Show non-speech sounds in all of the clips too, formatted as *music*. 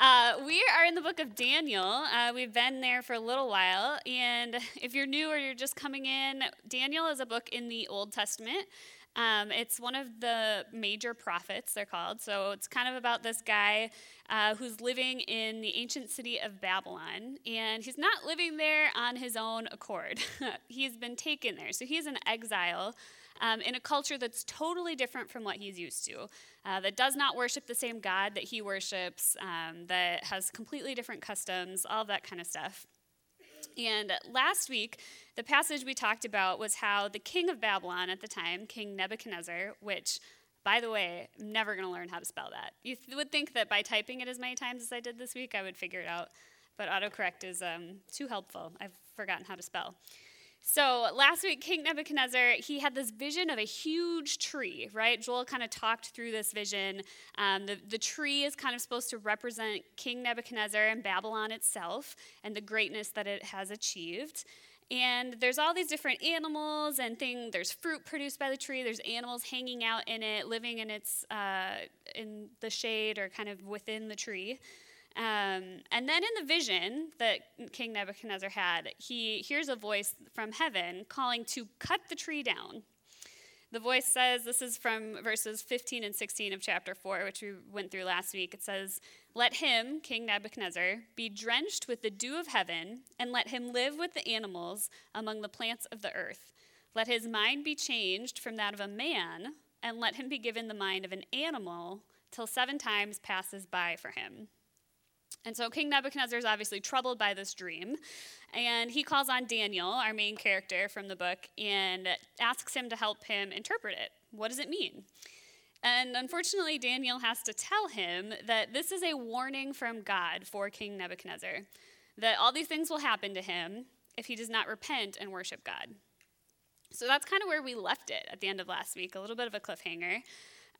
Uh, we are in the book of Daniel. Uh, we've been there for a little while. And if you're new or you're just coming in, Daniel is a book in the Old Testament. Um, it's one of the major prophets, they're called. So it's kind of about this guy uh, who's living in the ancient city of Babylon. And he's not living there on his own accord, *laughs* he's been taken there. So he's in exile um, in a culture that's totally different from what he's used to, uh, that does not worship the same God that he worships, um, that has completely different customs, all of that kind of stuff. And last week, the passage we talked about was how the king of Babylon at the time, King Nebuchadnezzar, which, by the way, I'm never going to learn how to spell that. You th- would think that by typing it as many times as I did this week, I would figure it out. But autocorrect is um, too helpful. I've forgotten how to spell. So last week, King Nebuchadnezzar, he had this vision of a huge tree, right? Joel kind of talked through this vision. Um, the, the tree is kind of supposed to represent King Nebuchadnezzar and Babylon itself and the greatness that it has achieved. And there's all these different animals and things. There's fruit produced by the tree. There's animals hanging out in it, living in its uh, in the shade or kind of within the tree. Um, and then in the vision that King Nebuchadnezzar had, he hears a voice from heaven calling to cut the tree down. The voice says, this is from verses 15 and 16 of chapter 4, which we went through last week. It says, Let him, King Nebuchadnezzar, be drenched with the dew of heaven, and let him live with the animals among the plants of the earth. Let his mind be changed from that of a man, and let him be given the mind of an animal till seven times passes by for him. And so King Nebuchadnezzar is obviously troubled by this dream. And he calls on Daniel, our main character from the book, and asks him to help him interpret it. What does it mean? And unfortunately, Daniel has to tell him that this is a warning from God for King Nebuchadnezzar, that all these things will happen to him if he does not repent and worship God. So that's kind of where we left it at the end of last week, a little bit of a cliffhanger.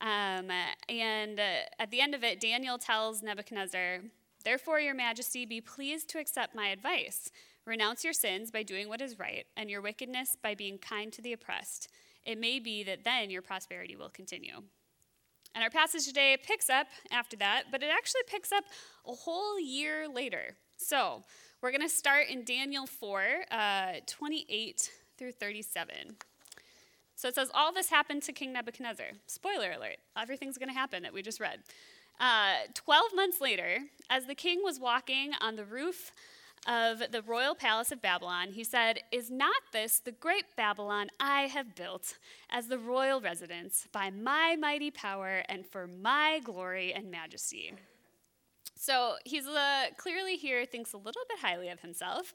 Um, and uh, at the end of it, Daniel tells Nebuchadnezzar, Therefore, your majesty, be pleased to accept my advice. Renounce your sins by doing what is right, and your wickedness by being kind to the oppressed. It may be that then your prosperity will continue. And our passage today picks up after that, but it actually picks up a whole year later. So we're going to start in Daniel 4 uh, 28 through 37. So it says, All this happened to King Nebuchadnezzar. Spoiler alert, everything's going to happen that we just read. Uh, Twelve months later, as the king was walking on the roof of the royal palace of Babylon, he said, Is not this the great Babylon I have built as the royal residence by my mighty power and for my glory and majesty? So he's uh, clearly here thinks a little bit highly of himself.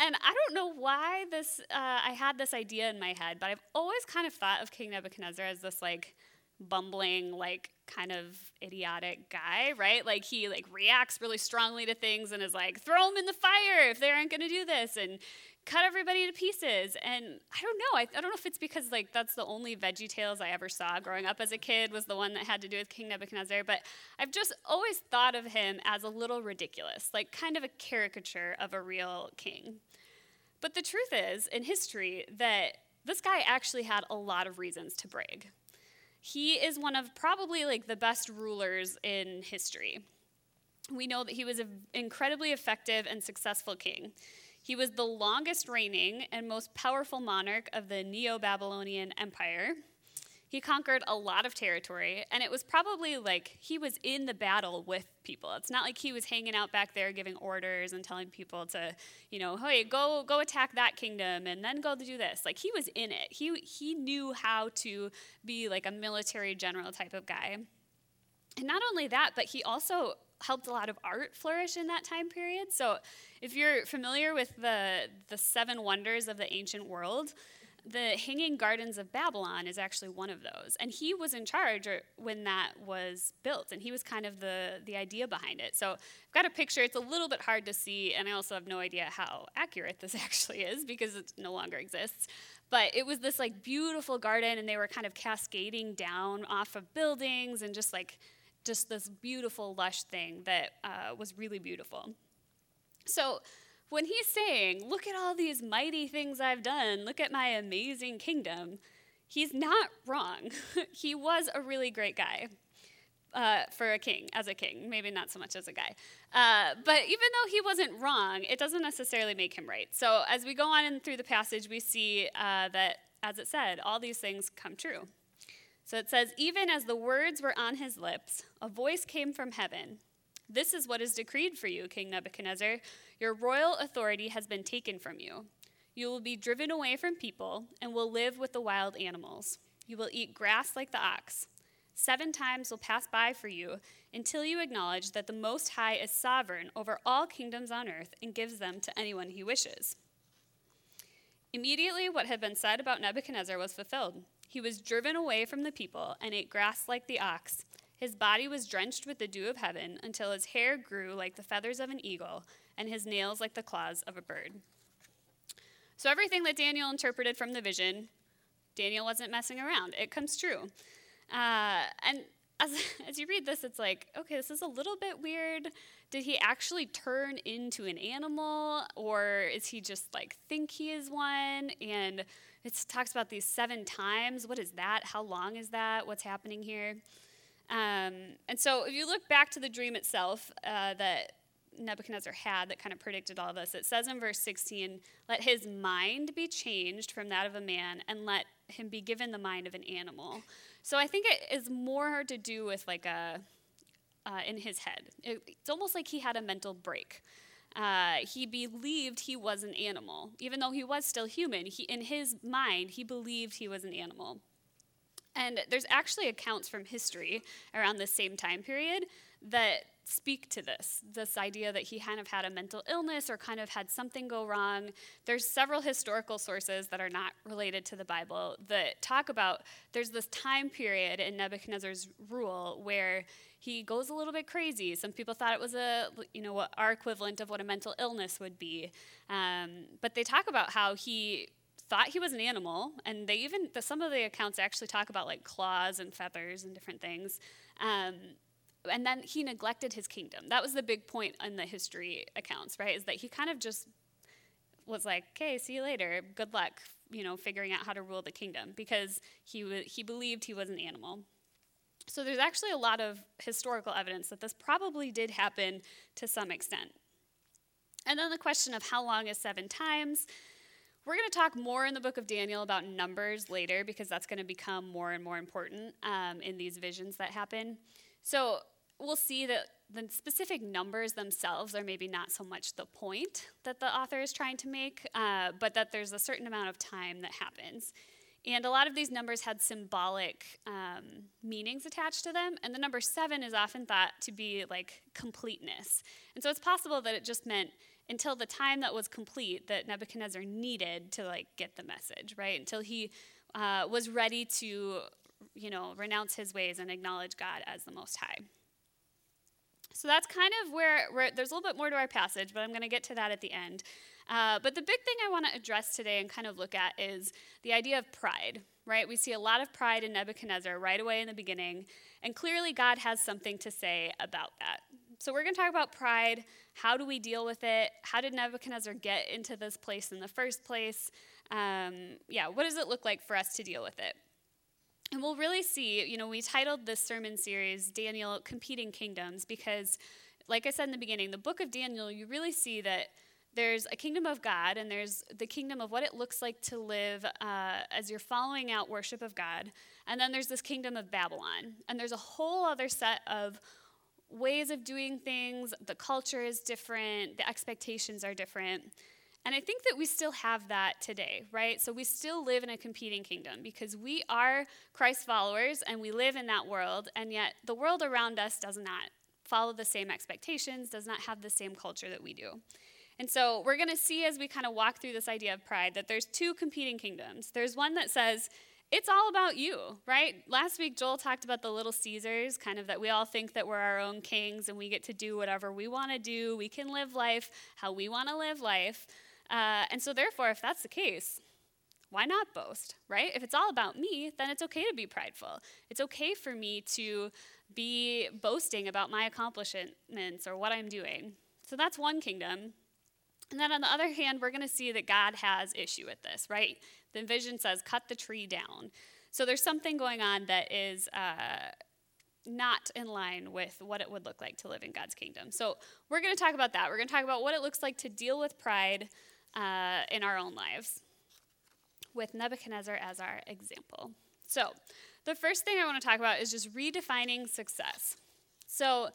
And I don't know why this uh, I had this idea in my head, but I've always kind of thought of King Nebuchadnezzar as this like bumbling, like kind of idiotic guy, right? Like he like reacts really strongly to things and is like, throw them in the fire if they aren't going to do this, and cut everybody to pieces. And I don't know. I, I don't know if it's because like that's the only Veggie Tales I ever saw growing up as a kid was the one that had to do with King Nebuchadnezzar. But I've just always thought of him as a little ridiculous, like kind of a caricature of a real king. But the truth is, in history, that this guy actually had a lot of reasons to brag. He is one of probably like the best rulers in history. We know that he was an incredibly effective and successful king. He was the longest reigning and most powerful monarch of the Neo Babylonian Empire. He conquered a lot of territory, and it was probably like he was in the battle with people. It's not like he was hanging out back there giving orders and telling people to, you know, hey, go go attack that kingdom and then go to do this. Like he was in it. He he knew how to be like a military general type of guy. And not only that, but he also helped a lot of art flourish in that time period. So, if you're familiar with the the seven wonders of the ancient world, the Hanging Gardens of Babylon is actually one of those. And he was in charge when that was built, and he was kind of the, the idea behind it. So I've got a picture. It's a little bit hard to see, and I also have no idea how accurate this *laughs* actually is because it no longer exists. But it was this like beautiful garden, and they were kind of cascading down off of buildings and just like just this beautiful, lush thing that uh, was really beautiful. So when he's saying, Look at all these mighty things I've done, look at my amazing kingdom, he's not wrong. *laughs* he was a really great guy. uh, for a king, as a king, maybe not so much as a guy. Uh, but even though he wasn't wrong, it doesn't necessarily make him right. So as we go on through the passage, we see uh, that, as it said, all these things come true. So it says, Even as the words were on his lips, a voice came from heaven. This is what is decreed for you, King Nebuchadnezzar. Your royal authority has been taken from you. You will be driven away from people and will live with the wild animals. You will eat grass like the ox. Seven times will pass by for you until you acknowledge that the Most High is sovereign over all kingdoms on earth and gives them to anyone he wishes. Immediately, what had been said about Nebuchadnezzar was fulfilled. He was driven away from the people and ate grass like the ox. His body was drenched with the dew of heaven until his hair grew like the feathers of an eagle and his nails like the claws of a bird. So, everything that Daniel interpreted from the vision, Daniel wasn't messing around. It comes true. Uh, and as, *laughs* as you read this, it's like, okay, this is a little bit weird. Did he actually turn into an animal, or is he just like think he is one? And it talks about these seven times. What is that? How long is that? What's happening here? Um, and so, if you look back to the dream itself uh, that Nebuchadnezzar had that kind of predicted all of this, it says in verse 16, Let his mind be changed from that of a man, and let him be given the mind of an animal. So, I think it is more to do with like a, uh, in his head. It, it's almost like he had a mental break. Uh, he believed he was an animal. Even though he was still human, he, in his mind, he believed he was an animal. And there's actually accounts from history around the same time period that speak to this this idea that he kind of had a mental illness or kind of had something go wrong. There's several historical sources that are not related to the Bible that talk about there's this time period in Nebuchadnezzar's rule where he goes a little bit crazy. Some people thought it was a, you know, what our equivalent of what a mental illness would be. Um, but they talk about how he thought he was an animal, and they even the, some of the accounts actually talk about like claws and feathers and different things. Um, and then he neglected his kingdom. That was the big point in the history accounts, right? Is that he kind of just was like, "Okay, see you later. Good luck." You know, figuring out how to rule the kingdom because he w- he believed he was an animal. So there's actually a lot of historical evidence that this probably did happen to some extent. And then the question of how long is seven times? We're going to talk more in the book of Daniel about numbers later because that's going to become more and more important um, in these visions that happen. So we'll see that the specific numbers themselves are maybe not so much the point that the author is trying to make, uh, but that there's a certain amount of time that happens. And a lot of these numbers had symbolic um, meanings attached to them. And the number seven is often thought to be like completeness. And so it's possible that it just meant until the time that was complete that Nebuchadnezzar needed to like get the message, right? Until he uh, was ready to, you know, renounce his ways and acknowledge God as the Most High. So that's kind of where, where there's a little bit more to our passage, but I'm going to get to that at the end. Uh, but the big thing I want to address today and kind of look at is the idea of pride, right? We see a lot of pride in Nebuchadnezzar right away in the beginning, and clearly God has something to say about that. So we're going to talk about pride. How do we deal with it? How did Nebuchadnezzar get into this place in the first place? Um, yeah, what does it look like for us to deal with it? And we'll really see, you know, we titled this sermon series Daniel Competing Kingdoms because, like I said in the beginning, the book of Daniel, you really see that there's a kingdom of God, and there's the kingdom of what it looks like to live uh, as you're following out worship of God. And then there's this kingdom of Babylon. And there's a whole other set of ways of doing things. The culture is different, the expectations are different. And I think that we still have that today, right? So we still live in a competing kingdom because we are Christ followers and we live in that world, and yet the world around us does not follow the same expectations, does not have the same culture that we do. And so we're going to see as we kind of walk through this idea of pride that there's two competing kingdoms. There's one that says, it's all about you, right? Last week, Joel talked about the little Caesars, kind of that we all think that we're our own kings and we get to do whatever we want to do. We can live life how we want to live life. Uh, and so, therefore, if that's the case, why not boast, right? If it's all about me, then it's okay to be prideful. It's okay for me to be boasting about my accomplishments or what I'm doing. So that's one kingdom. And then on the other hand, we're going to see that God has issue with this, right? The vision says, cut the tree down. So there's something going on that is uh, not in line with what it would look like to live in God's kingdom. So we're going to talk about that. We're going to talk about what it looks like to deal with pride uh, in our own lives, with Nebuchadnezzar as our example. So the first thing I want to talk about is just redefining success. So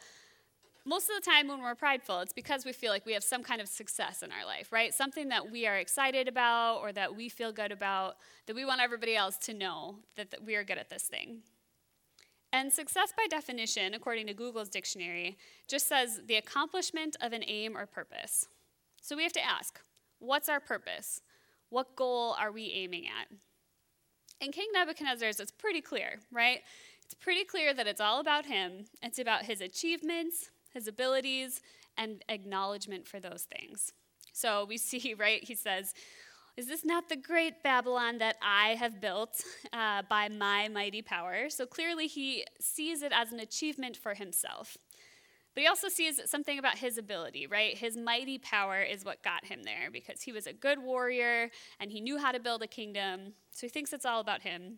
most of the time when we're prideful, it's because we feel like we have some kind of success in our life, right? Something that we are excited about or that we feel good about, that we want everybody else to know that, that we are good at this thing. And success, by definition, according to Google's dictionary, just says the accomplishment of an aim or purpose. So we have to ask what's our purpose? What goal are we aiming at? In King Nebuchadnezzar's, it's pretty clear, right? It's pretty clear that it's all about him. It's about his achievements, his abilities, and acknowledgement for those things. So we *laughs* see, right, he says, Is this not the great Babylon that I have built uh, by my mighty power? So clearly he sees it as an achievement for himself. But he also sees something about his ability, right? His mighty power is what got him there because he was a good warrior and he knew how to build a kingdom. So he thinks it's all about him.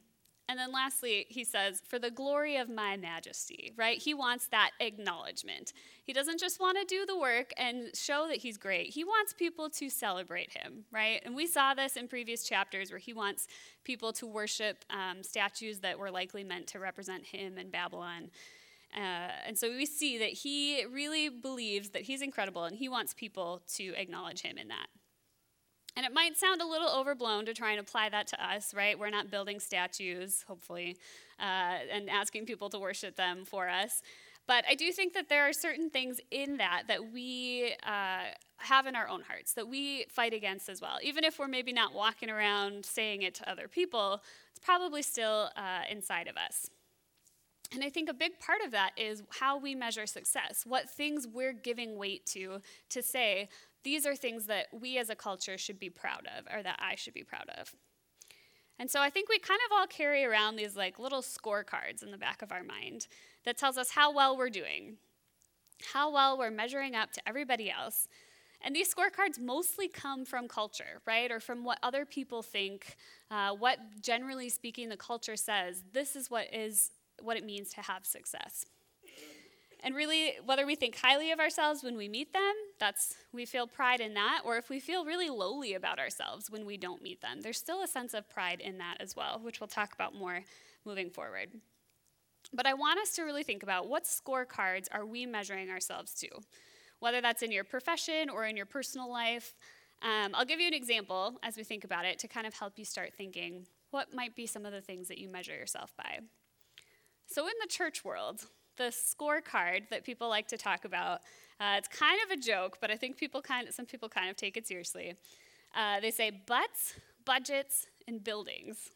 And then lastly, he says, for the glory of my majesty, right? He wants that acknowledgement. He doesn't just want to do the work and show that he's great. He wants people to celebrate him, right? And we saw this in previous chapters where he wants people to worship um, statues that were likely meant to represent him in Babylon. Uh, and so we see that he really believes that he's incredible and he wants people to acknowledge him in that. And it might sound a little overblown to try and apply that to us, right? We're not building statues, hopefully, uh, and asking people to worship them for us. But I do think that there are certain things in that that we uh, have in our own hearts that we fight against as well. Even if we're maybe not walking around saying it to other people, it's probably still uh, inside of us. And I think a big part of that is how we measure success, what things we're giving weight to, to say, these are things that we as a culture should be proud of, or that I should be proud of. And so I think we kind of all carry around these like little scorecards in the back of our mind that tells us how well we're doing, how well we're measuring up to everybody else. And these scorecards mostly come from culture, right? Or from what other people think, uh, what generally speaking the culture says. This is what is what it means to have success. And really, whether we think highly of ourselves when we meet them, that's we feel pride in that, or if we feel really lowly about ourselves when we don't meet them, there's still a sense of pride in that as well, which we'll talk about more moving forward. But I want us to really think about what scorecards are we measuring ourselves to, whether that's in your profession or in your personal life. Um, I'll give you an example as we think about it to kind of help you start thinking what might be some of the things that you measure yourself by. So, in the church world, the scorecard that people like to talk about. Uh, it's kind of a joke, but I think people kind of, some people kind of take it seriously. Uh, they say butts, budgets, and buildings.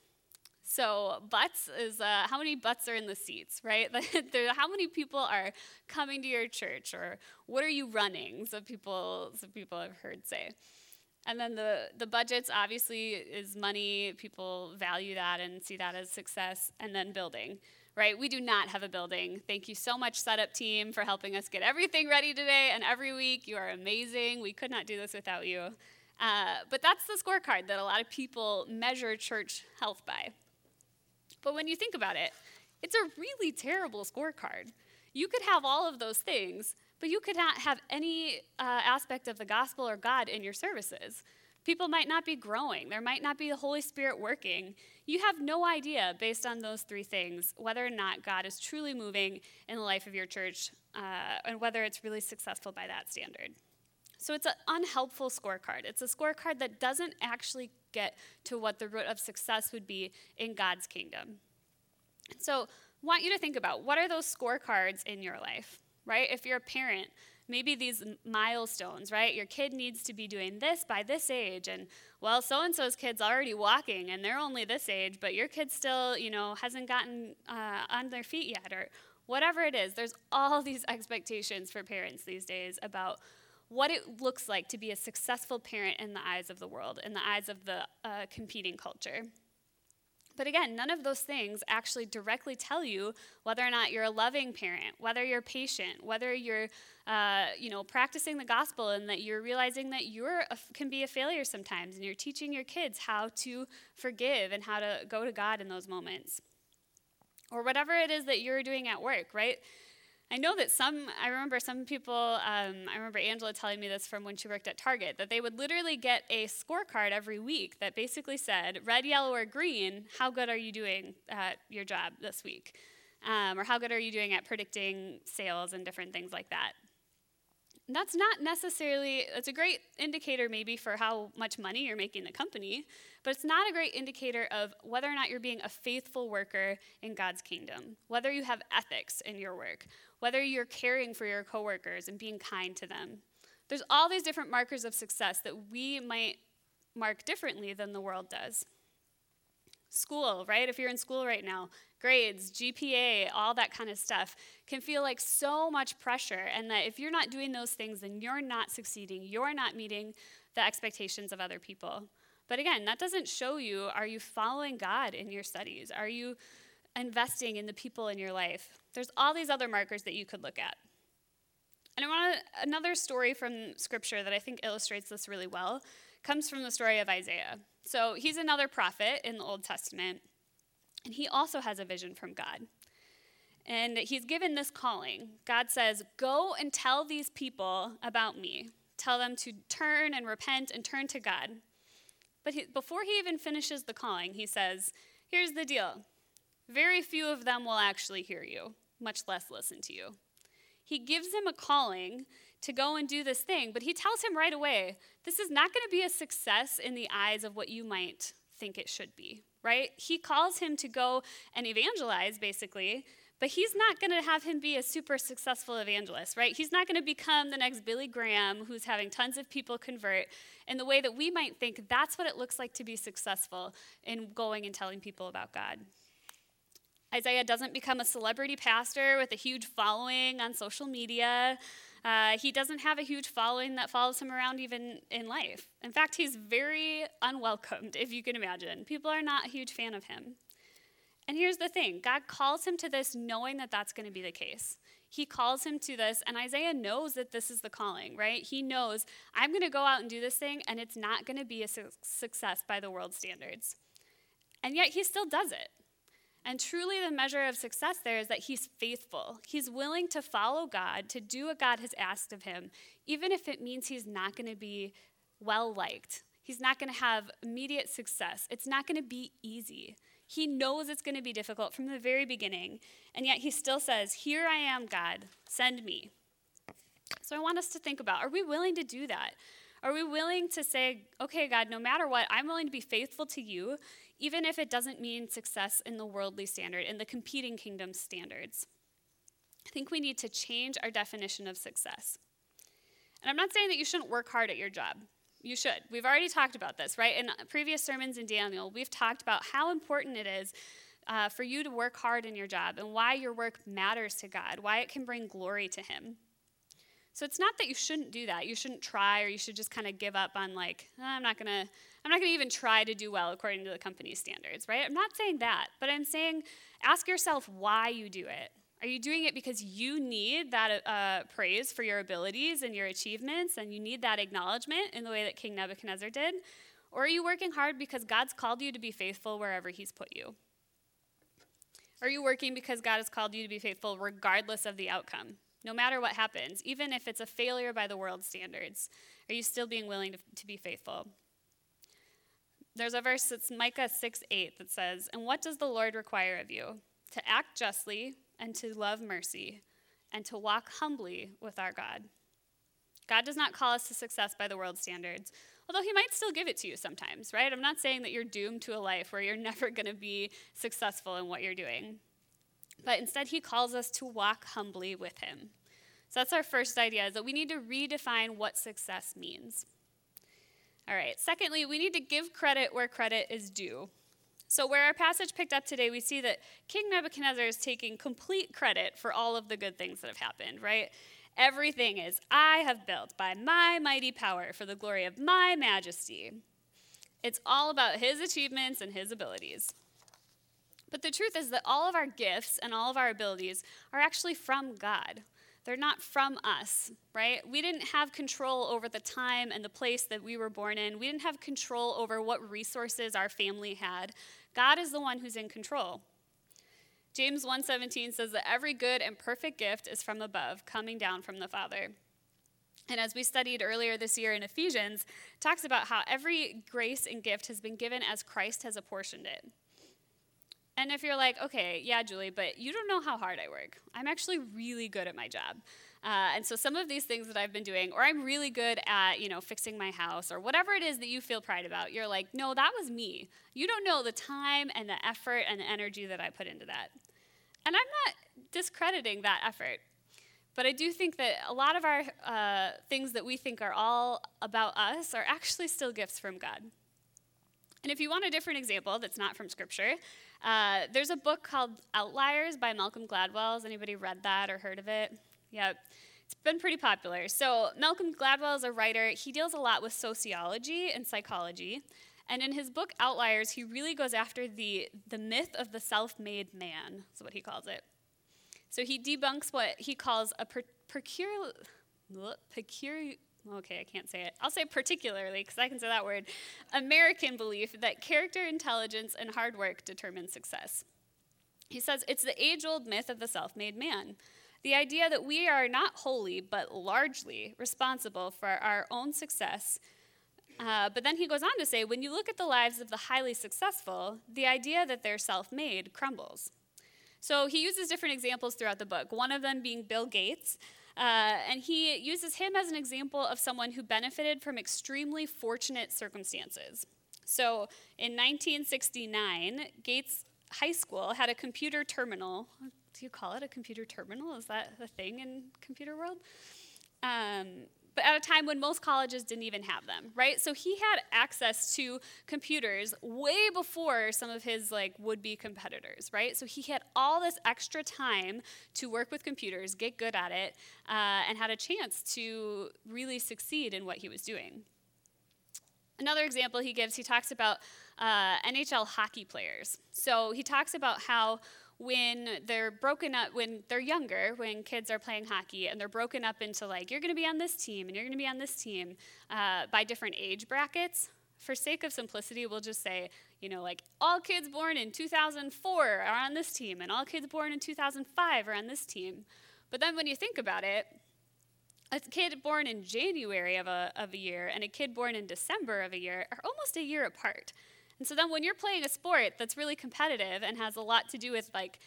So butts is uh, how many butts are in the seats, right? *laughs* how many people are coming to your church, or what are you running? Some people, some people have heard say. And then the, the budgets obviously is money. People value that and see that as success. And then building right? We do not have a building. Thank you so much, setup team, for helping us get everything ready today and every week. You are amazing. We could not do this without you. Uh, but that's the scorecard that a lot of people measure church health by. But when you think about it, it's a really terrible scorecard. You could have all of those things, but you could not have any uh, aspect of the gospel or God in your services. People might not be growing. There might not be the Holy Spirit working. You have no idea, based on those three things, whether or not God is truly moving in the life of your church uh, and whether it's really successful by that standard. So it's an unhelpful scorecard. It's a scorecard that doesn't actually get to what the root of success would be in God's kingdom. So I want you to think about what are those scorecards in your life, right? If you're a parent, maybe these milestones, right? Your kid needs to be doing this by this age, and well, so and so's kid's already walking and they're only this age, but your kid still, you know, hasn't gotten uh, on their feet yet, or whatever it is. There's all these *laughs* expectations for parents these days about what it looks like to be a successful parent in the eyes of the world, in the eyes of the uh, competing culture. But again, none of those things actually directly tell you whether or not you're a loving parent, whether you're patient, whether you're, uh, you know, practicing the gospel, and that you're realizing that you can be a failure sometimes, and you're teaching your kids how to forgive and how to go to God in those moments. or whatever it is that you're doing at work, right? I know that some, I remember some people, um, I remember Angela telling me this from when she worked at Target, that they would literally get a scorecard every week that basically said, red, yellow, or green, how good are you doing at your job this week? Um, or how good are you doing at predicting sales and different things like that? that's not necessarily it's a great indicator maybe for how much money you're making the company but it's not a great indicator of whether or not you're being a faithful worker in god's kingdom whether you have ethics in your work whether you're caring for your coworkers and being kind to them there's all these different markers of success that we might mark differently than the world does school right if you're in school right now grades, GPA, all that kind of stuff can feel like so much pressure. And that if you're not doing those things, then you're not succeeding. You're not meeting the expectations of other people. But again, that doesn't show you are you following God in your studies? Are you investing in the people in your life? There's all these other markers that you could look at. And I want another story from scripture that I think illustrates this really well comes from the story of Isaiah. So he's another prophet in the Old Testament. And he also has a vision from God. And he's given this calling. God says, Go and tell these people about me. Tell them to turn and repent and turn to God. But he, before he even finishes the calling, he says, Here's the deal very few of them will actually hear you, much less listen to you. He gives him a calling to go and do this thing, but he tells him right away, This is not going to be a success in the eyes of what you might think it should be right? He calls him to go and evangelize, basically, but he's not going to have him be a super successful evangelist, right? He's not going to become the next Billy Graham who's having tons of people convert in the way that we might think that's what it looks like to be successful in going and telling people about God. Isaiah doesn't become a celebrity pastor with a huge following on social media. Uh, he doesn't have a huge following that follows him around even in life. In fact, he's very unwelcomed, if you can imagine. People are not a huge fan of him. And here's the thing God calls him to this knowing that that's going to be the case. He calls him to this, and Isaiah knows that this is the calling, right? He knows, I'm going to go out and do this thing, and it's not going to be a su- success by the world standards. And yet he still does it. And truly, the measure of success there is that he's faithful. He's willing to follow God, to do what God has asked of him, even if it means he's not going to be well liked. He's not going to have immediate success. It's not going to be easy. He knows it's going to be difficult from the very beginning, and yet he still says, Here I am, God, send me. So I want us to think about are we willing to do that? Are we willing to say, okay, God, no matter what, I'm willing to be faithful to you, even if it doesn't mean success in the worldly standard, in the competing kingdom standards. I think we need to change our definition of success. And I'm not saying that you shouldn't work hard at your job. You should. We've already talked about this, right? In previous sermons in Daniel, we've talked about how important it is uh, for you to work hard in your job and why your work matters to God, why it can bring glory to Him. So it's not that you shouldn't do that. You shouldn't try, or you should just kind of give up on like, oh, I'm not gonna, I'm not gonna even try to do well according to the company's standards, right? I'm not saying that, but I'm saying ask yourself why you do it. Are you doing it because you need that uh, praise for your abilities and your achievements, and you need that acknowledgement in the way that King Nebuchadnezzar did? Or are you working hard because God's called you to be faithful wherever He's put you? Are you working because God has called you to be faithful regardless of the outcome? no matter what happens, even if it's a failure by the world's standards? Are you still being willing to, to be faithful? There's a verse, it's Micah 6 8, that says, And what does the Lord require of you? To act justly and to love mercy and to walk humbly with our God. God does not call us to success by the world's standards, although He might still give it to you sometimes, right? I'm not saying that you're doomed to a life where you're *laughs* never going to be successful in what you're doing but instead he calls us to walk humbly with him. So that's our first idea is that we need to redefine what success means. All right, secondly, we need to give credit where credit is due. So, where our passage picked up today, we see that King Nebuchadnezzar is taking complete credit for all of the good things that have happened, right? Everything is, I have built by my mighty power for the glory of my majesty. It's all about his achievements and his abilities. But the truth is that all of our gifts and all of our abilities are actually from God. They're not from us, right? We didn't have control over the time and the place that we were born in. We didn't have control over what resources our family had. God is the one who's in control. James 1:17 says that every good and perfect gift is from above, coming down from the Father. And as we studied earlier this year in Ephesians, talks about how every grace and gift has been given as Christ has apportioned it. And if you're like, okay, yeah, Julie, but you don't know how hard I work. I'm actually really good at my job. Uh, and so some of these things that I've been doing, or I'm really good at, you know, fixing my house, or whatever it is that you feel pride about, you're like, no, that was me. You don't know the time and the effort and the energy that I put into that. And I'm not discrediting that effort. But I do think that a lot of our uh, things that we think are all about us are actually still gifts from God. And if you want a different example that's not from Scripture, uh, there's a book called Outliers by Malcolm Gladwell. Has anybody read that or heard of it? Yeah, it's been pretty popular. So, Malcolm Gladwell is a writer. He deals a lot with sociology and psychology. And in his book Outliers, he really goes after the, the myth of the self made man, is what he calls it. So he debunks what he calls a per, peculiar, okay, I can't say it. I'll say particularly, because I can say that word, American belief that character, intelligence, and hard work determine success. He says it's the age old myth of the self made man. The idea that we are not wholly, but largely responsible for our own success uh, but then he goes on to say when you look at the lives of the highly successful, the idea that they're self made crumbles. So he uses different examples throughout the book, one of them being Bill Gates. Uh, and he uses him as an example of someone who benefited from extremely fortunate circumstances. So in 1969, Gates High School had a computer terminal. Do you call it a computer terminal? Is that a thing in computer world? Um, but at a time when most colleges didn't even have them, right? So he had access to computers way before some of his like would-be competitors, right? So he had all this extra time to work with computers, get good at it, uh, and had a chance to really succeed in what he was doing. Another example he gives, he talks about uh, NHL hockey players. So he talks about how when they're broken up when they're younger when kids are playing hockey and they're broken up into like you're going to be on this team and you're going to be on this team uh, by different age brackets for sake of simplicity we'll just say you know like all kids born in 2004 are on this team and all kids born in 2005 are on this team. But then when you think about it a kid born in january of a, of a year and a kid born in december of a year are almost a year apart and so then when you're playing a sport that's really competitive and has a lot to do with like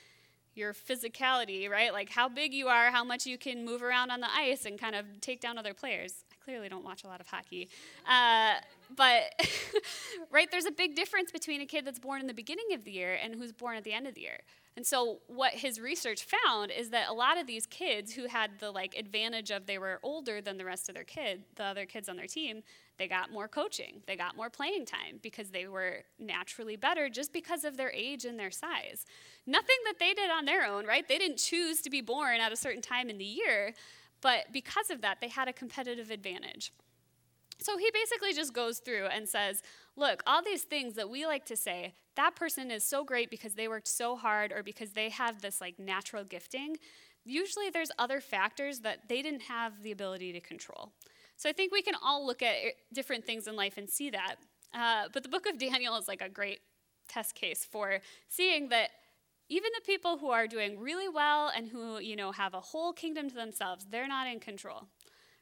your physicality, right? Like how big you are, how much you can move around on the ice and kind of take down other players. I clearly don't watch a lot of hockey. Uh, but, *laughs* right, there's a big difference between a kid that's born in the beginning of the year and who's born at the end of the year. And so what his research found is that a lot of these kids who had the like advantage of they were older than the rest of their kid, the other kids on their team, they got more coaching, they got more playing time because they were naturally better just because of their age and their size. Nothing that they did on their own, right? They didn't choose to be born at a certain time in the year, but because of that, they had a competitive advantage. So he basically just goes through and says, look, all these things that we like to say, that person is so great because they worked so hard or because they have this like natural gifting. Usually there's other factors that they didn't have the ability to control. So I think we can all look at different things in life and see that. Uh, but the book of Daniel is like a great test case for seeing that even the people who are doing really well and who, you know, have a whole kingdom to themselves, they're not in control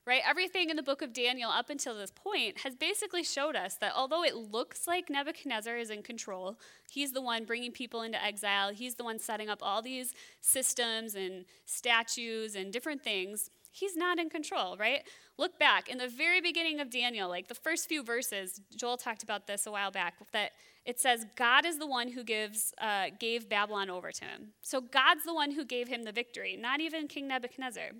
right? Everything in the book of Daniel up until this point has basically showed us that although it looks like Nebuchadnezzar is in control, he's the one bringing people into exile, he's the one setting up all these systems and statues and different things. He's not in control, right? Look back in the very beginning of Daniel, like the first few verses, Joel talked about this a while back, that it says God is the one who gives, uh, gave Babylon over to him. So God's the one who gave him the victory, not even King Nebuchadnezzar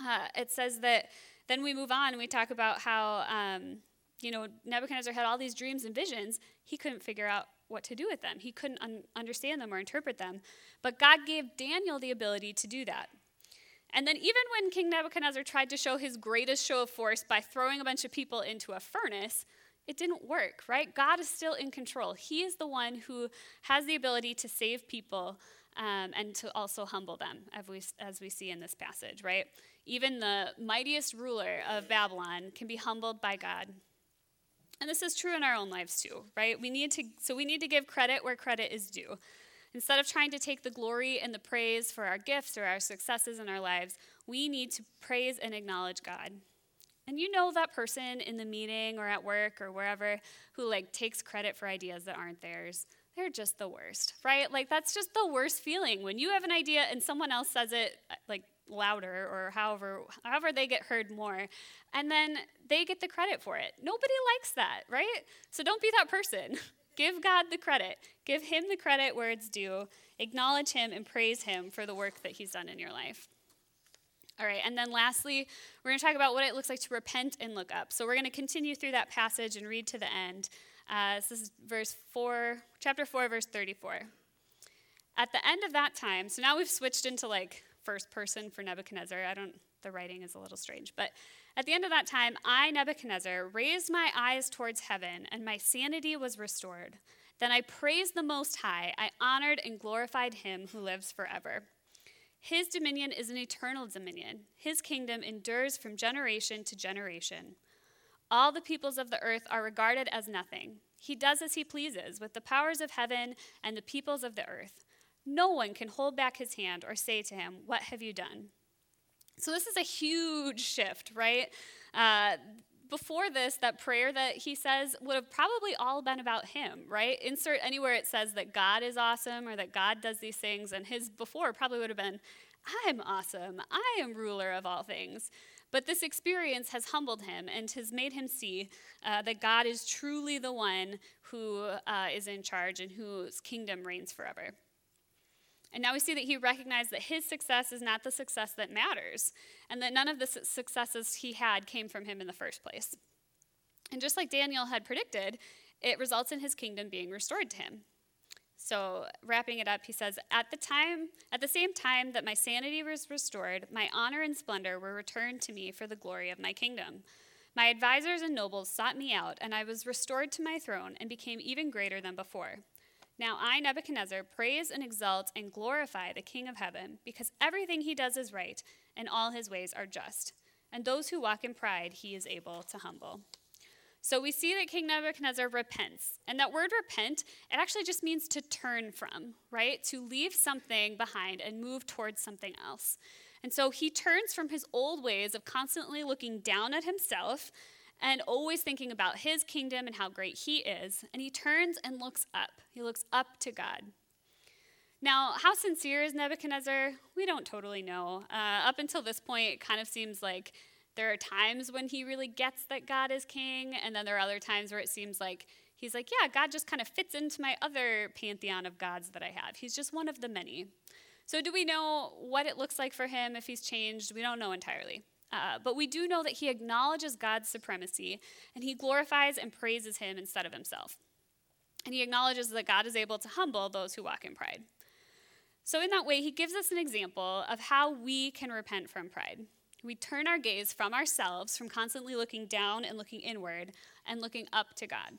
uh, it says that then we move on and we talk about how, um, you know, Nebuchadnezzar had all these dreams and visions. He couldn't figure out what to do with them, he couldn't un- understand them or interpret them. But God gave Daniel the ability to do that. And then, even when King Nebuchadnezzar tried to show his greatest show of force by throwing a bunch of people into a furnace, it didn't work, right? God is still in control. He is the one who has the ability to save people um, and to also humble them, as we, as we see in this passage, right? Even the mightiest ruler of Babylon can be humbled by God. And this is true in our own lives too, right? We need to so we need to give credit where credit is due. Instead of trying to take the glory and the praise for our gifts or our successes in our lives, we need to praise and acknowledge God. And you know that person in the meeting or at work or wherever who like takes credit for ideas that aren't theirs. They're just the worst, right? Like that's just the worst feeling when you have an idea and someone else says it like louder or however however they get heard more and then they get the credit for it. Nobody likes that, right? So don't be that person. *laughs* Give God the credit. Give him the credit where it's due. Acknowledge him and praise him for the work that he's done in your life. All right, and then lastly, we're going to talk about what it looks like to repent and look up. So we're going to continue through that passage and read to the end. Uh, this is verse 4, chapter 4, verse 34. At the end of that time, so now we've switched into like first person for Nebuchadnezzar. I don't, the writing is a little strange, but at the end of that time, I, Nebuchadnezzar, raised my eyes towards heaven, and my sanity was restored. Then I praised the Most High. I honored and glorified him who lives forever. His dominion is an eternal dominion. His kingdom endures from generation to generation. All the peoples of the earth are regarded as nothing. He does as he pleases with the powers of heaven and the peoples of the earth. No one can hold back his hand or say to him, What have you done? So, this is a huge shift, right? Uh, before this, that prayer that he says would have probably all been about him, right? Insert anywhere it says that God is awesome or that God does these things, and his before probably would have been, I'm awesome. I am ruler of all things. But this experience has humbled him and has made him see uh, that God is truly the one who uh, is in charge and whose kingdom reigns forever. And now we see that he recognized that his success is not the success that matters, and that none of the successes he had came from him in the first place. And just like Daniel had predicted, it results in his kingdom being restored to him. So, wrapping it up, he says, "At the time, at the same time that my sanity was restored, my honor and splendor were returned to me for the glory of my kingdom. My advisors and nobles sought me out, and I was restored to my throne and became even greater than before." Now I, Nebuchadnezzar, praise and exalt and glorify the King of heaven, because everything he does is right, and all his ways are just. And those who walk in pride, he is able to humble. So we see that King Nebuchadnezzar repents. And that word repent, it actually just means to turn from, right? To leave something behind and move towards something else. And so he turns from his old ways of constantly looking down at himself and always thinking about his kingdom and how great he is. And he turns and looks up. He looks up to God. Now, how sincere is Nebuchadnezzar? We don't totally know. Uh, up until this point, it kind of seems like there are times when he really gets that God is king, and then there are other times where it seems like he's like, yeah, God just kind of fits into my other pantheon of gods that I have. He's just one of the many. So, do we know what it looks like for him if he's changed? We don't know entirely. Uh, but we do know that he acknowledges God's supremacy and he glorifies and praises him instead of himself. And he acknowledges that God is able to humble those who walk in pride. So, in that way, he gives us an example of how we can repent from pride. We turn our gaze from ourselves, from constantly looking down and looking inward, and looking up to God.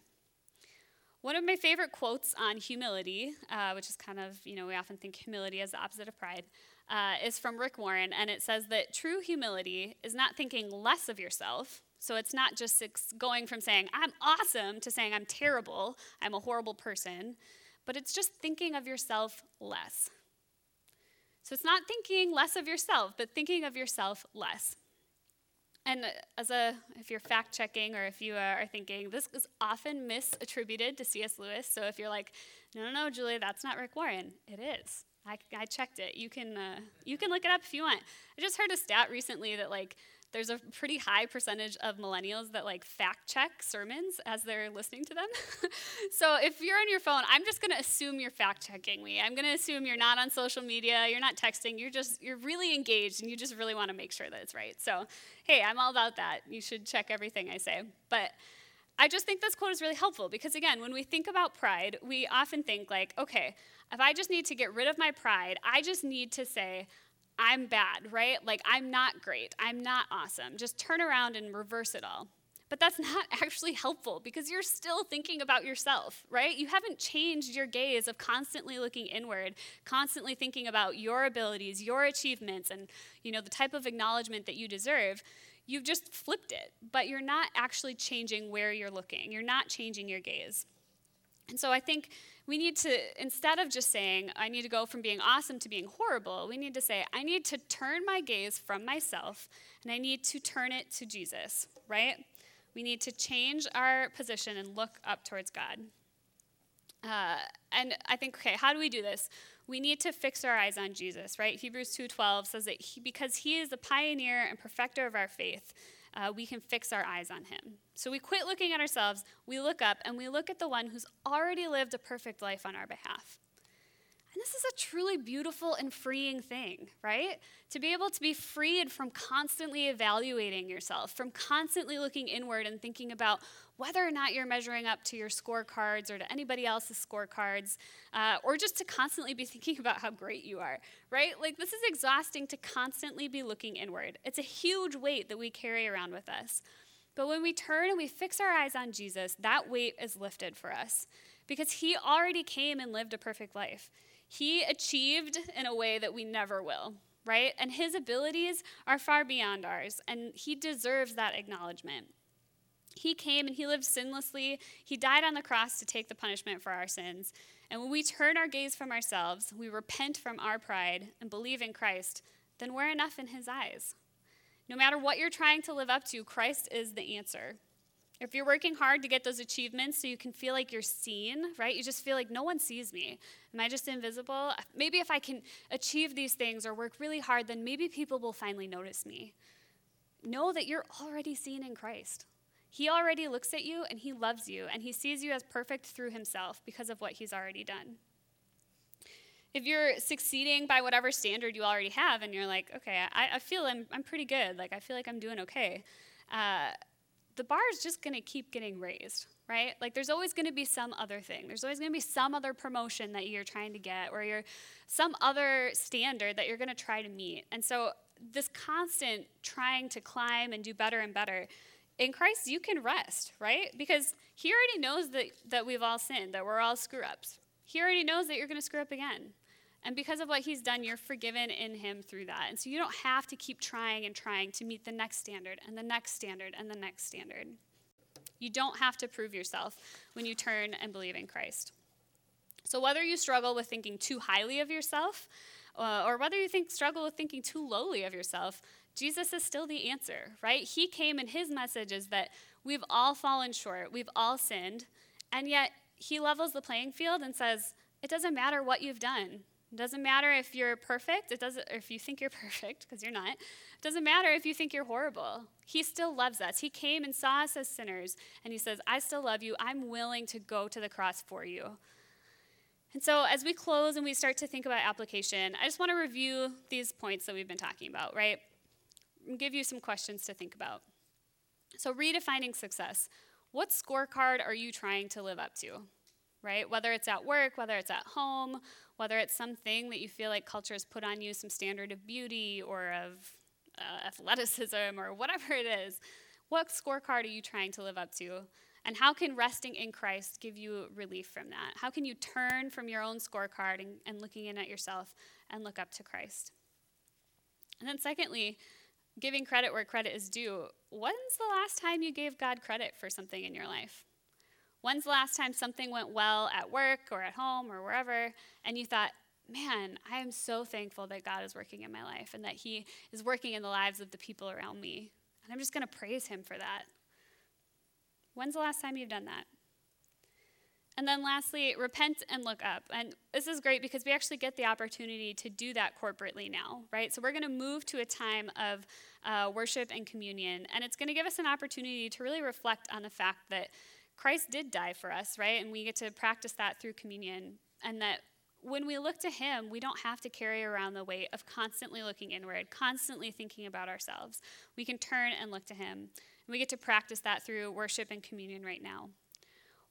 One of my favorite quotes on humility, uh, which is kind of, you know, we often think humility as the opposite of pride, uh, is from Rick Warren, and it says that true humility is not thinking less of yourself. So it's not just going from saying, I'm awesome, to saying, I'm terrible, I'm a horrible person, but it's just thinking of yourself less. So it's not thinking less of yourself, but thinking of yourself less. And as a, if you're fact checking or if you are thinking, this is often misattributed to C.S. Lewis. So if you're like, no, no, no, Julie, that's not Rick Warren, it is. I, I checked it. You can uh, you can look it up if you want. I just heard a stat recently that like there's a pretty high percentage of millennials that like fact check sermons as they're listening to them. *laughs* so if you're on your phone, I'm just going to assume you're fact checking me. I'm going to assume you're not on social media, you're not texting, you're just you're really engaged and you just really want to make sure that it's right. So, hey, I'm all about that. You should check everything I say. But I just think this quote is really helpful because again, when we think about pride, we often think like, okay, if I just need to get rid of my pride, I just need to say, I'm bad, right? Like, I'm not great. I'm not awesome. Just turn around and reverse it all. But that's *laughs* not actually helpful because you're still thinking about yourself, right? You haven't changed your gaze of constantly looking inward, constantly thinking about your abilities, your achievements, and you know the type of acknowledgement that you deserve. You've just flipped it, but you're not actually changing where you're looking. You're not changing your gaze. And so I think we need to, instead of just saying, I need to go from being awesome to being horrible, we need to say, I need to turn my gaze from myself and I need to turn it to Jesus, right? We need to change our position and look up towards God. Uh, and I think, okay, how do we do this? We need to fix our eyes on Jesus, right? Hebrews 2:12 says that he, because he is the pioneer and perfecter of our faith, uh, we can fix our eyes on him. So we quit looking at ourselves, we look up, and we look at the one who's already lived a perfect life on our behalf. And this is a truly beautiful and freeing thing, right? To be able to be freed from constantly evaluating yourself, from constantly looking inward and thinking about whether or not you're measuring up to your scorecards or to anybody else's scorecards, uh, or just to constantly be *laughs* thinking about how great you are, right? Like, this is exhausting to constantly be looking inward. It's a huge weight that we carry around with us. But when we turn and we fix our eyes on Jesus, that weight is lifted for us because he already came and lived a perfect life. He achieved in a way that we never will, right? And his abilities are far beyond ours, and he deserves that acknowledgement. He came and he lived sinlessly. He died on the cross to take the punishment for our sins. And when we turn our gaze from ourselves, we repent from our pride and believe in Christ, then we're enough in his eyes. No matter what you're trying to live up to, Christ is the answer. If you're working hard to get those achievements so you can feel like you're seen, right? You just feel like no one sees me. Am I just invisible? Maybe if I can achieve these things or work really hard, then maybe people will finally notice me. Know that you're already seen in Christ. He already looks at you and he loves you and he sees you as perfect through himself because of what he's already done. If you're succeeding by whatever standard you already have and you're like, okay, I, I feel I'm, I'm pretty good, like I feel like I'm doing okay. Uh, the bar is just to keep getting raised, right? Like there's always going to be some other thing. There's always going to be some other promotion that you're trying to get or you're some other standard that you're going to try to meet. And so this constant trying to climb and do better and better in Christ you can rest, right? Because he already knows that that we've all sinned, that we're all screw ups. He already knows that you're going to screw up again. And because of what he's done, you're forgiven in him through that. And so you don't have to keep trying and trying to meet the next standard and the next standard and the next standard. You don't have to prove yourself when you turn and believe in Christ. So whether you struggle with thinking too highly of yourself uh, or whether you think struggle with thinking too lowly of yourself, Jesus is still the answer, right? He came and his message is that we've all fallen short, we've all sinned, and yet he levels the playing field and says, it doesn't matter what you've done. It doesn't matter if you're perfect, it doesn't if you think you're *laughs* perfect because you're not. It doesn't matter if you think you're horrible. He still loves us. He came and saw us as sinners and he says, "I still love you. I'm willing to go to the cross for you." And so, as we close and we start to think about application, I just want to review these points that we've been talking about, right? Give you some questions to think about. So, redefining success. What scorecard are you trying to live up to? Right? Whether it's at work, whether it's at home, whether it's something that you feel like culture has put on you, some standard of beauty or of uh, athleticism or whatever it is. What scorecard are you trying to live up to? And how can resting in Christ give you relief from that? How can you turn from your own scorecard and, and looking in at yourself and look up to Christ? And then, secondly, giving credit where credit is due. When's the last time you gave God credit for something in your life? When's the last time something went well at work or at home or wherever, and you thought, man, I am so thankful that God is working in my life and that He is working in the lives of the people around me. And I'm just going to praise Him for that. When's the last time you've done that? And then lastly, repent and look up. And this is great because we actually get the opportunity to do that corporately now, right? So we're going to move to a time of uh, worship and communion. And it's going to give us an opportunity to really reflect on the fact that Christ did die for us, right? And we get to practice that through communion. And that when we look to Him, we don't have to carry around the weight of constantly looking inward, constantly thinking about ourselves. We can turn and look to Him. And we get to practice that through worship and communion right now.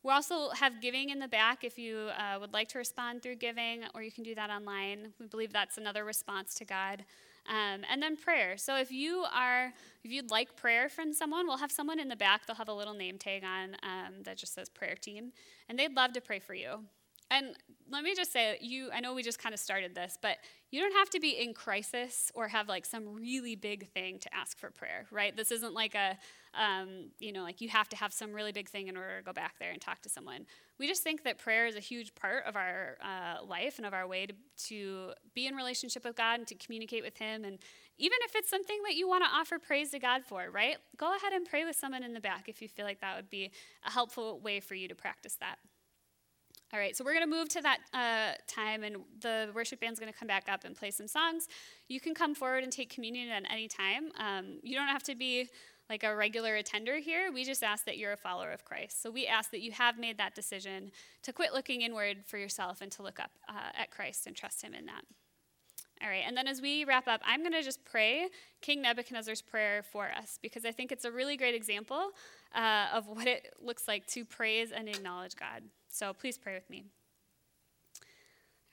We also have giving in the back if you uh, would like to respond through giving, or you can do that online. We believe that's another response to God. Um, and then prayer. So if you are, if you'd like prayer from someone, we'll have someone in the back. They'll have a little name tag on um, that just says prayer team, and they'd love to pray for you. And let me just say, you, I know we just kind of started this, but you don't have to be in crisis or have like some really big thing to ask for prayer, right? This isn't like a, um, you know, like you have to have some really big thing in order to go back there and talk to someone. We just think that prayer is a huge part of our uh, life and of our way to, to be in relationship with God and to communicate with Him. And even if it's something that you want to offer praise to God for, right? Go ahead and pray with someone in the back if you feel like that would be a helpful way for you to practice that. All right, so we're going to move to that uh, time, and the worship band's going to come back up and play some songs. You can come forward and take communion at any time. Um, you don't have to be like a regular attender here. We just ask that you're a follower of Christ. So we ask that you have made that decision to quit looking inward for yourself and to look up uh, at Christ and trust Him in that. All right, and then as we wrap up, I'm going to just pray King Nebuchadnezzar's prayer for us because I think it's a really great example uh, of what it looks like to praise and acknowledge God. So please pray with me.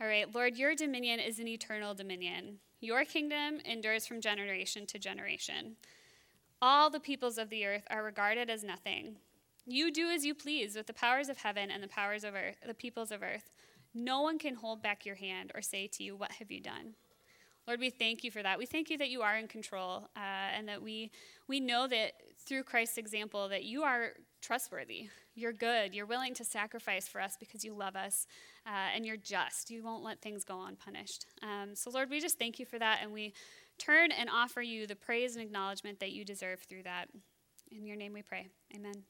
All right, Lord, your dominion is an eternal dominion. Your kingdom endures from generation to generation. All the peoples of the earth are regarded as nothing. You do as you please with the powers of heaven and the powers of earth, the peoples of earth. No one can hold back your hand or say to you, What have you done? Lord, we thank you for that. We thank you that you are in control uh, and that we, we know that through Christ's example that you are trustworthy. You're good. You're willing to sacrifice for us because you love us, uh, and you're just. You won't let things go unpunished. Um, so, Lord, we just thank you for that, and we turn and offer you the praise and acknowledgement that you deserve through that. In your name we pray. Amen.